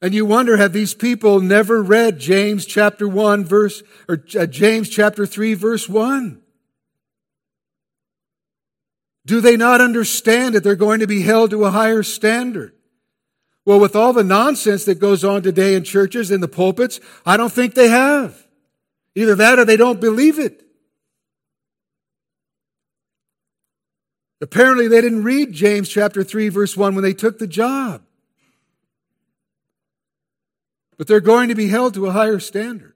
And you wonder, have these people never read James chapter 1 verse, or uh, James chapter 3 verse 1? Do they not understand that they're going to be held to a higher standard? Well, with all the nonsense that goes on today in churches, in the pulpits, I don't think they have. Either that or they don't believe it. Apparently, they didn't read James chapter 3, verse 1 when they took the job. But they're going to be held to a higher standard.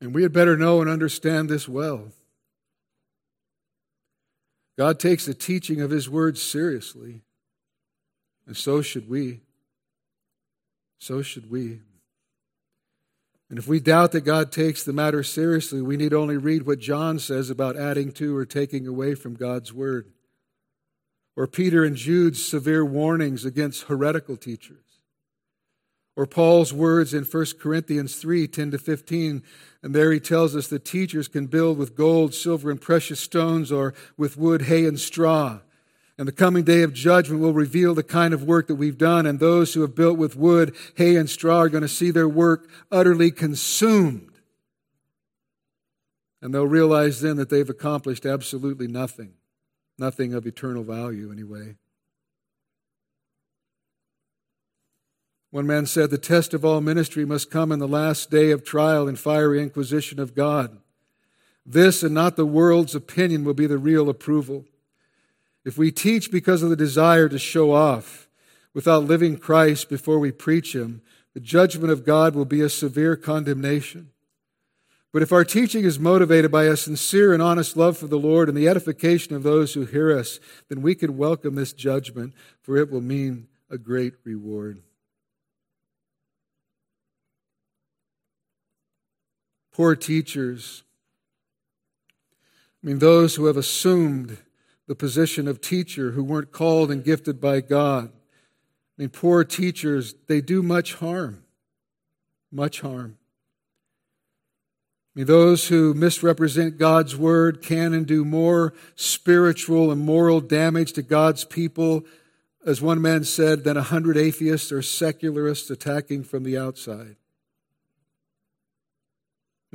And we had better know and understand this well. God takes the teaching of His Word seriously, and so should we. So should we. And if we doubt that God takes the matter seriously, we need only read what John says about adding to or taking away from God's Word, or Peter and Jude's severe warnings against heretical teachers or Paul's words in 1 Corinthians 3 10 to 15. And there he tells us that teachers can build with gold, silver, and precious stones, or with wood, hay, and straw. And the coming day of judgment will reveal the kind of work that we've done, and those who have built with wood, hay, and straw are going to see their work utterly consumed. And they'll realize then that they've accomplished absolutely nothing, nothing of eternal value, anyway. One man said, The test of all ministry must come in the last day of trial and fiery inquisition of God. This and not the world's opinion will be the real approval. If we teach because of the desire to show off without living Christ before we preach Him, the judgment of God will be a severe condemnation. But if our teaching is motivated by a sincere and honest love for the Lord and the edification of those who hear us, then we can welcome this judgment, for it will mean a great reward. Poor teachers. I mean, those who have assumed the position of teacher who weren't called and gifted by God. I mean, poor teachers, they do much harm. Much harm. I mean, those who misrepresent God's word can and do more spiritual and moral damage to God's people, as one man said, than a hundred atheists or secularists attacking from the outside.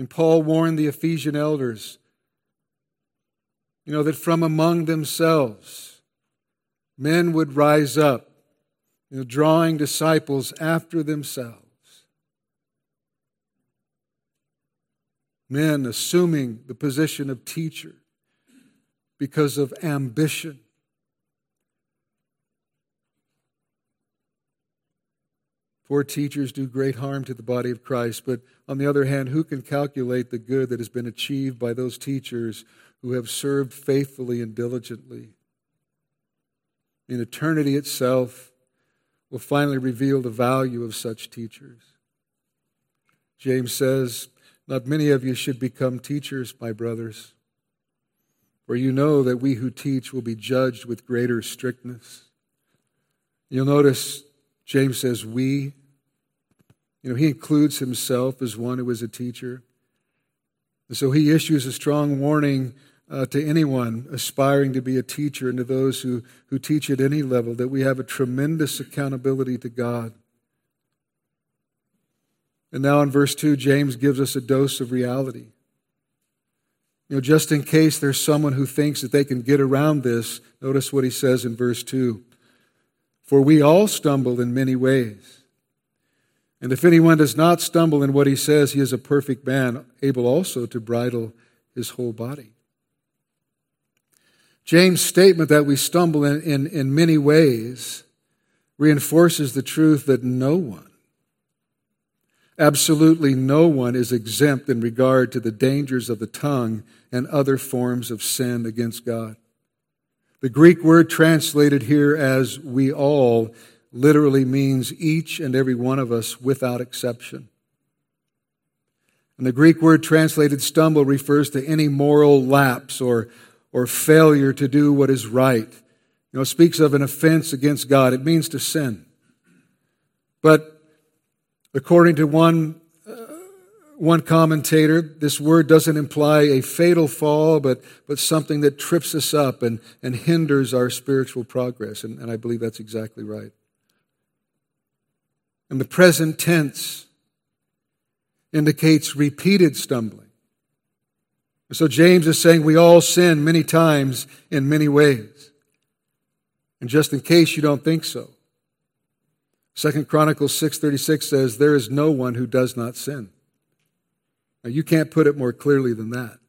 And Paul warned the Ephesian elders, you know, that from among themselves men would rise up, you know, drawing disciples after themselves. Men assuming the position of teacher because of ambition Poor teachers do great harm to the body of Christ, but on the other hand, who can calculate the good that has been achieved by those teachers who have served faithfully and diligently? In eternity itself will finally reveal the value of such teachers. James says, Not many of you should become teachers, my brothers, for you know that we who teach will be judged with greater strictness. You'll notice James says, we. You know, he includes himself as one who is a teacher. And so he issues a strong warning uh, to anyone aspiring to be a teacher and to those who, who teach at any level that we have a tremendous accountability to God. And now in verse 2, James gives us a dose of reality. You know, just in case there's someone who thinks that they can get around this, notice what he says in verse 2 For we all stumble in many ways. And if anyone does not stumble in what he says, he is a perfect man, able also to bridle his whole body. James' statement that we stumble in, in, in many ways reinforces the truth that no one, absolutely no one, is exempt in regard to the dangers of the tongue and other forms of sin against God. The Greek word translated here as we all literally means each and every one of us without exception. And the Greek word translated stumble refers to any moral lapse or or failure to do what is right. You know, speaks of an offense against God. It means to sin. But according to one, uh, one commentator, this word doesn't imply a fatal fall, but, but something that trips us up and, and hinders our spiritual progress. And, and I believe that's exactly right. And the present tense indicates repeated stumbling. So James is saying we all sin many times in many ways. And just in case you don't think so, Second Chronicles 6:36 says there is no one who does not sin. Now you can't put it more clearly than that.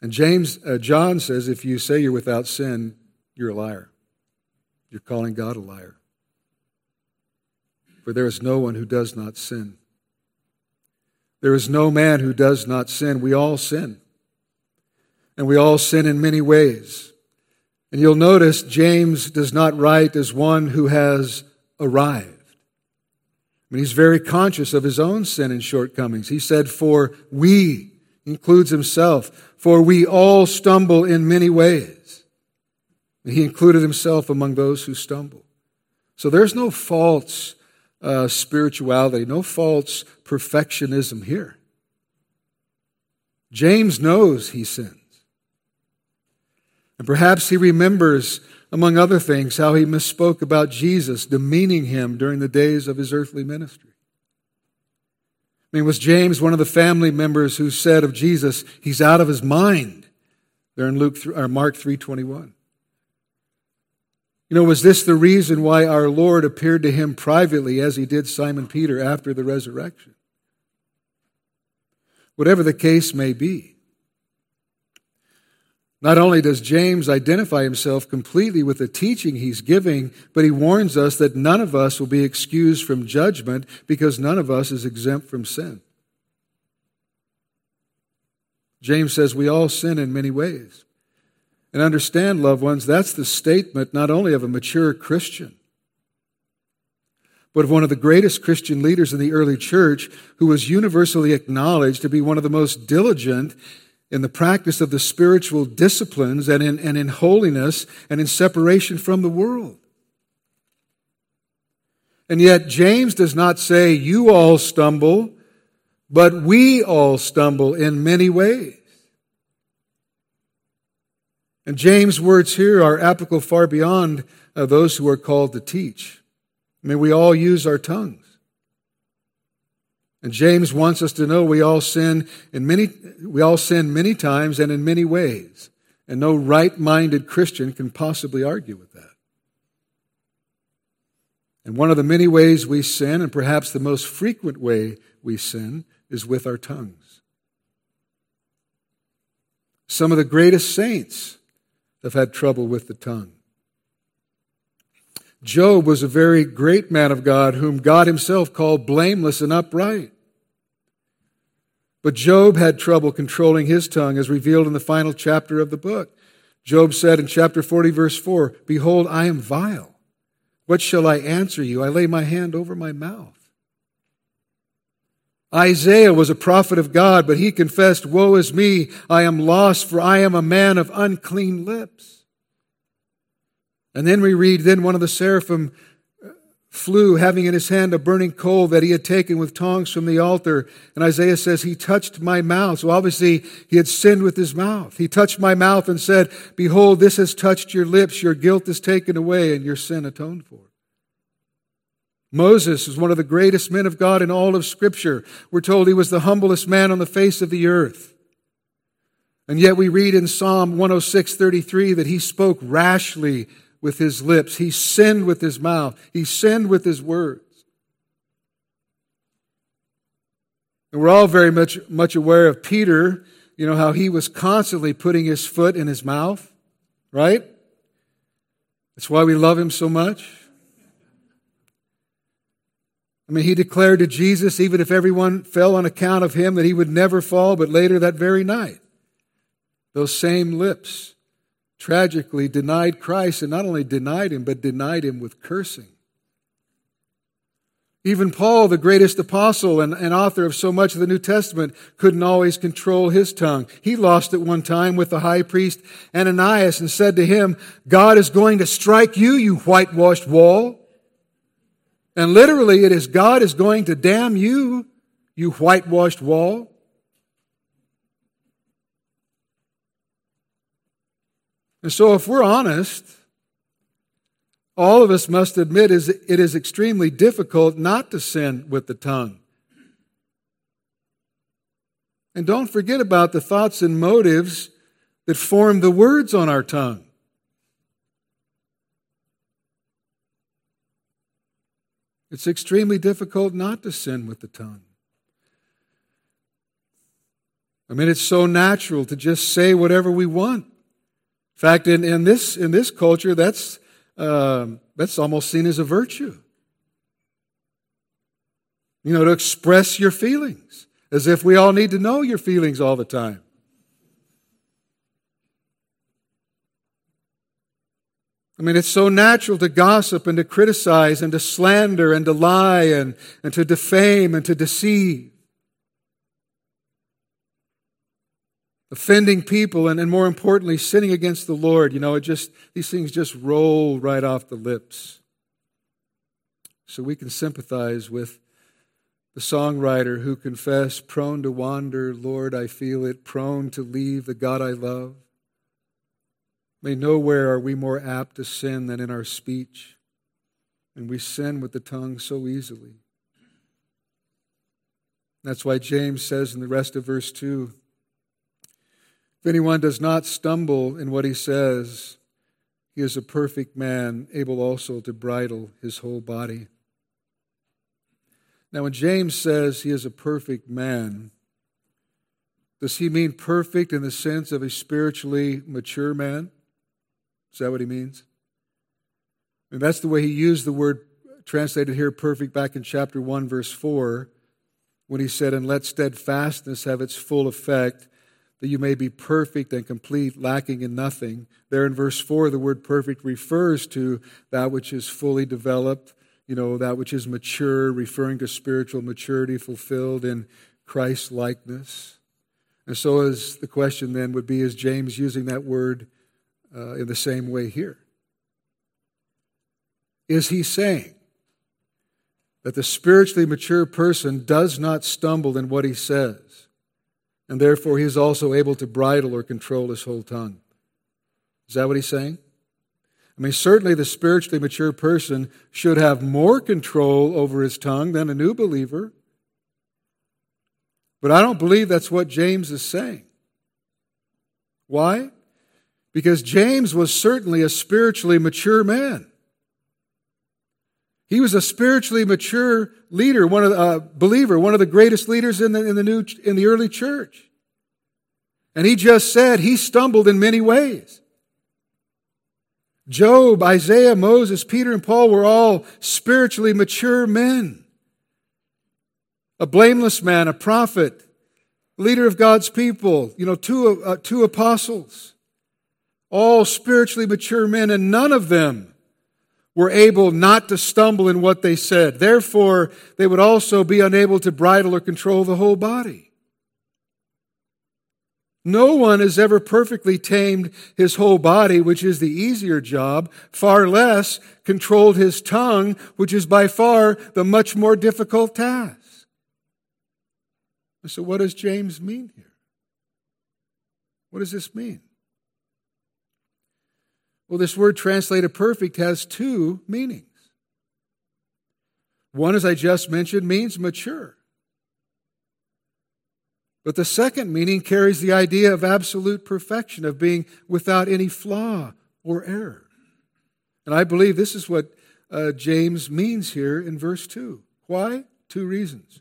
And James uh, John says if you say you're without sin, you're a liar. You're calling God a liar. For there is no one who does not sin. There is no man who does not sin. We all sin. And we all sin in many ways. And you'll notice James does not write as one who has arrived. I mean, he's very conscious of his own sin and shortcomings. He said, For we, includes himself, for we all stumble in many ways. And he included himself among those who stumble. So there's no false uh, spirituality, no false perfectionism here. James knows he sins. And perhaps he remembers, among other things, how he misspoke about Jesus, demeaning him during the days of his earthly ministry. I mean, was James one of the family members who said of Jesus, he's out of his mind? There in Luke or Mark 3:21. You know, was this the reason why our Lord appeared to him privately as he did Simon Peter after the resurrection? Whatever the case may be. Not only does James identify himself completely with the teaching he's giving, but he warns us that none of us will be excused from judgment because none of us is exempt from sin. James says we all sin in many ways. And understand, loved ones, that's the statement not only of a mature Christian, but of one of the greatest Christian leaders in the early church who was universally acknowledged to be one of the most diligent in the practice of the spiritual disciplines and in, and in holiness and in separation from the world. And yet, James does not say, You all stumble, but we all stumble in many ways. And James' words here are applicable far beyond uh, those who are called to teach. I mean, we all use our tongues. And James wants us to know we all sin in many, we all sin many times and in many ways. And no right-minded Christian can possibly argue with that. And one of the many ways we sin, and perhaps the most frequent way we sin, is with our tongues. Some of the greatest saints have had trouble with the tongue. Job was a very great man of God whom God himself called blameless and upright. But Job had trouble controlling his tongue as revealed in the final chapter of the book. Job said in chapter 40, verse 4 Behold, I am vile. What shall I answer you? I lay my hand over my mouth. Isaiah was a prophet of God, but he confessed, Woe is me, I am lost, for I am a man of unclean lips. And then we read, Then one of the seraphim uh, flew, having in his hand a burning coal that he had taken with tongs from the altar. And Isaiah says, He touched my mouth. So obviously he had sinned with his mouth. He touched my mouth and said, Behold, this has touched your lips. Your guilt is taken away and your sin atoned for. Moses is one of the greatest men of God in all of Scripture. We're told he was the humblest man on the face of the earth. And yet we read in Psalm 106:33 that he spoke rashly with his lips. He sinned with his mouth. He sinned with his words. And we're all very much, much aware of Peter, you know, how he was constantly putting his foot in his mouth, right? That's why we love him so much. I mean, he declared to Jesus, even if everyone fell on account of him, that he would never fall, but later that very night, those same lips tragically denied Christ, and not only denied him, but denied him with cursing. Even Paul, the greatest apostle and, and, author of so much of the New Testament, couldn't always control his tongue. He lost it one time with the high priest Ananias and said to him, God is going to strike you, you whitewashed wall. And literally, it is God is going to damn you, you whitewashed wall. And so, if we're honest, all of us must admit is it is extremely difficult not to sin with the tongue. And don't forget about the thoughts and motives that form the words on our tongue. It's extremely difficult not to sin with the tongue. I mean, it's so natural to just say whatever we want. In fact, in, in, this, in this culture, that's, um, that's almost seen as a virtue. You know, to express your feelings, as if we all need to know your feelings all the time. I mean, it's so natural to gossip and to criticize and to slander and to lie and, and to defame and to deceive. offending people, and, and more importantly, sinning against the Lord. You know, it just, these things just roll right off the lips. So we can sympathize with the songwriter who confessed, prone to wander, Lord, I feel it, prone to leave the God I love. May nowhere are we more apt to sin than in our speech, and we sin with the tongue so easily. That's why James says in the rest of verse 2 if anyone does not stumble in what he says, he is a perfect man, able also to bridle his whole body. Now, when James says he is a perfect man, does he mean perfect in the sense of a spiritually mature man? Is that what he means? And that's the way he used the word translated here perfect back in chapter 1, verse 4, when he said, And let steadfastness have its full effect that you may be perfect and complete, lacking in nothing. There in verse 4, the word perfect refers to that which is fully developed, you know, that which is mature, referring to spiritual maturity fulfilled in Christ likeness. And so, as the question then would be, is James using that word uh, in the same way here? Is he saying that the spiritually mature person does not stumble in what he says? and therefore he is also able to bridle or control his whole tongue. Is that what he's saying? I mean, certainly the spiritually mature person should have more control over his tongue than a new believer. But I don't believe that's what James is saying. Why? Because James was certainly a spiritually mature man. He was a spiritually mature leader, one of the, uh, believer, one of the greatest leaders in the, in the new, in the early church. And he just said he stumbled in many ways. Job, Isaiah, Moses, Peter, and Paul were all spiritually mature men. A blameless man, a prophet, leader of God's people, you know, two, uh, two apostles, all spiritually mature men, and none of them were able not to stumble in what they said. Therefore, they would also be unable to bridle or control the whole body. No one has ever perfectly tamed his whole body, which is the easier job, far less controlled his tongue, which is by far the much more difficult task. So, what does James mean here? What does this mean? Well, this word translated perfect has two meanings. One, as I just mentioned, means mature. But the second meaning carries the idea of absolute perfection, of being without any flaw or error. And I believe this is what uh, James means here in verse 2. Why? Two reasons.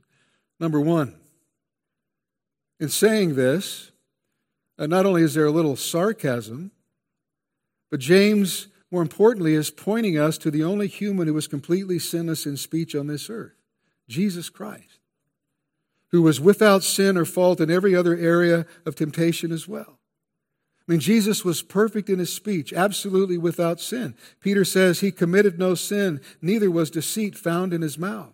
Number one, in saying this, uh, not only is there a little sarcasm, but James, more importantly, is pointing us to the only human who was completely sinless in speech on this earth Jesus Christ, who was without sin or fault in every other area of temptation as well. I mean, Jesus was perfect in his speech, absolutely without sin. Peter says he committed no sin, neither was deceit found in his mouth.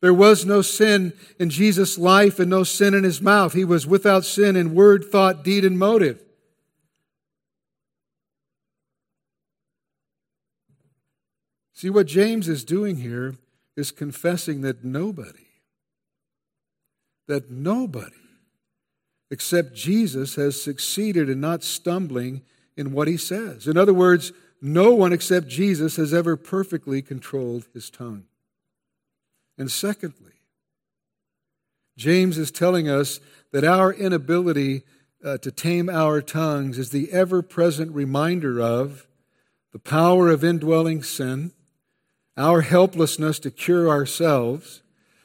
There was no sin in Jesus' life and no sin in his mouth. He was without sin in word, thought, deed, and motive. See, what James is doing here is confessing that nobody, that nobody except Jesus has succeeded in not stumbling in what he says. In other words, no one except Jesus has ever perfectly controlled his tongue. And secondly, James is telling us that our inability uh, to tame our tongues is the ever present reminder of the power of indwelling sin our helplessness to cure ourselves,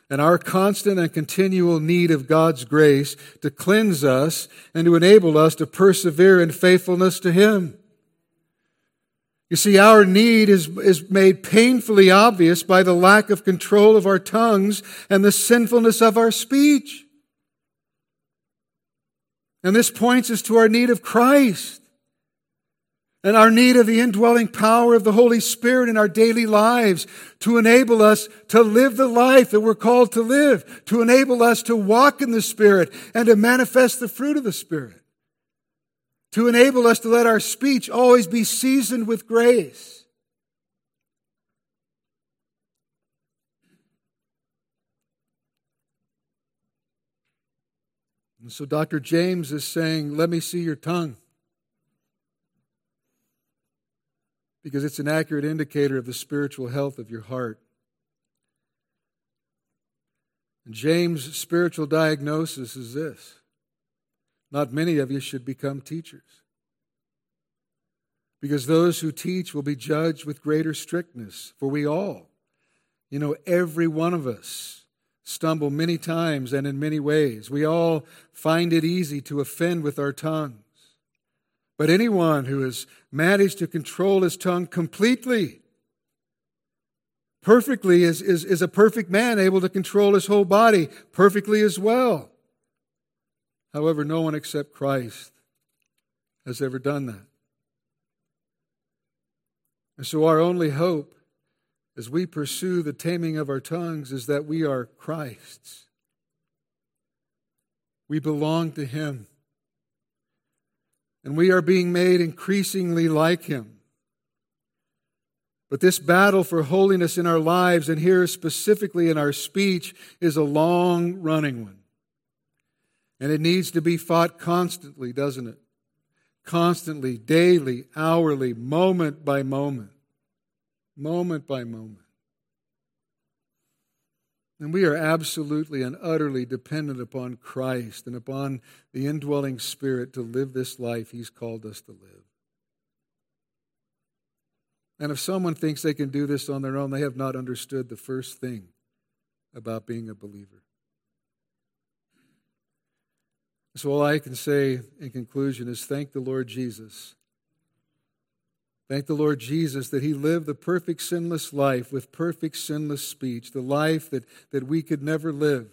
and our constant and continual need of God's grace to cleanse us and to enable us to persevere in faithfulness to Him. You see, our need is, is made painfully obvious by the lack of control of our tongues and the sinfulness of our speech. And this points us to our need of Christ and our need of the indwelling power of the Holy Spirit in our daily lives to enable us to live the life that we're called to live, to enable us to walk in the Spirit and to manifest the fruit of the Spirit, to enable us to let our speech always be seasoned with grace. And so Dr. James is saying, Let me see your tongue. Because it's an accurate indicator of the spiritual health of your heart. And James' spiritual diagnosis is this not many of you should become teachers. Because those who teach will be judged with greater strictness. For we all, you know, every one of us stumble many times and in many ways. We all find it easy to offend with our tongue. But anyone who has managed to control his tongue completely, perfectly, is, is, is a perfect man able to control his whole body perfectly as well. However, no one except Christ has ever done that. And so, our only hope as we pursue the taming of our tongues is that we are Christ's. We belong to Him and we are being made increasingly like him. But this battle for holiness in our lives, and here specifically in our speech, is a long running one. And it needs to be fought constantly, doesn't it? Constantly, daily, hourly, moment by moment. Moment by moment. And we are absolutely and utterly dependent upon Christ and upon the indwelling Spirit to live this life He's called us to live. And if someone thinks they can do this on their own, they have not understood the first thing about being a believer. So, all I can say in conclusion is thank the Lord Jesus Thank the Lord Jesus that He lived the perfect sinless life with perfect sinless speech, the life that, that we could never live.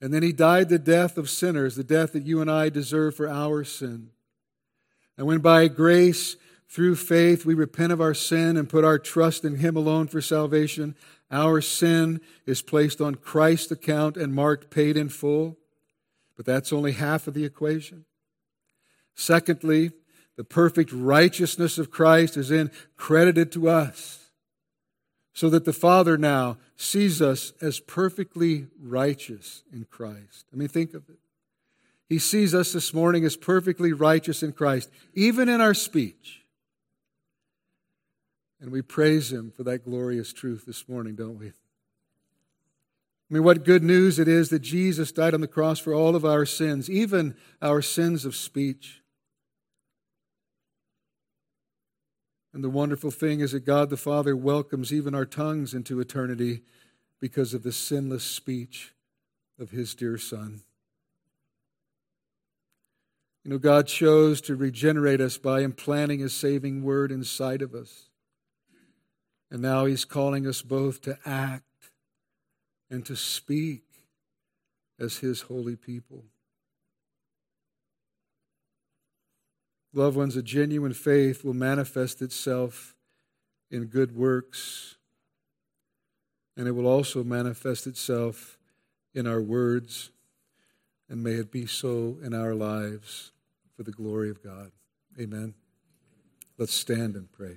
And then He died the death of sinners, the death that you and I deserve for our sin. And when by grace through faith we repent of our sin and put our trust in Him alone for salvation, our sin is placed on Christ's account and marked paid in full. But that's only half of the equation. Secondly, the perfect righteousness of Christ is then credited to us, so that the Father now sees us as perfectly righteous in Christ. I mean, think of it. He sees us this morning as perfectly righteous in Christ, even in our speech. And we praise Him for that glorious truth this morning, don't we? I mean, what good news it is that Jesus died on the cross for all of our sins, even our sins of speech. And the wonderful thing is that God the Father welcomes even our tongues into eternity because of the sinless speech of His dear Son. You know, God chose to regenerate us by implanting His saving word inside of us. And now He's calling us both to act and to speak as His holy people. Loved ones, a genuine faith will manifest itself in good works, and it will also manifest itself in our words, and may it be so in our lives for the glory of God. Amen. Let's stand and pray.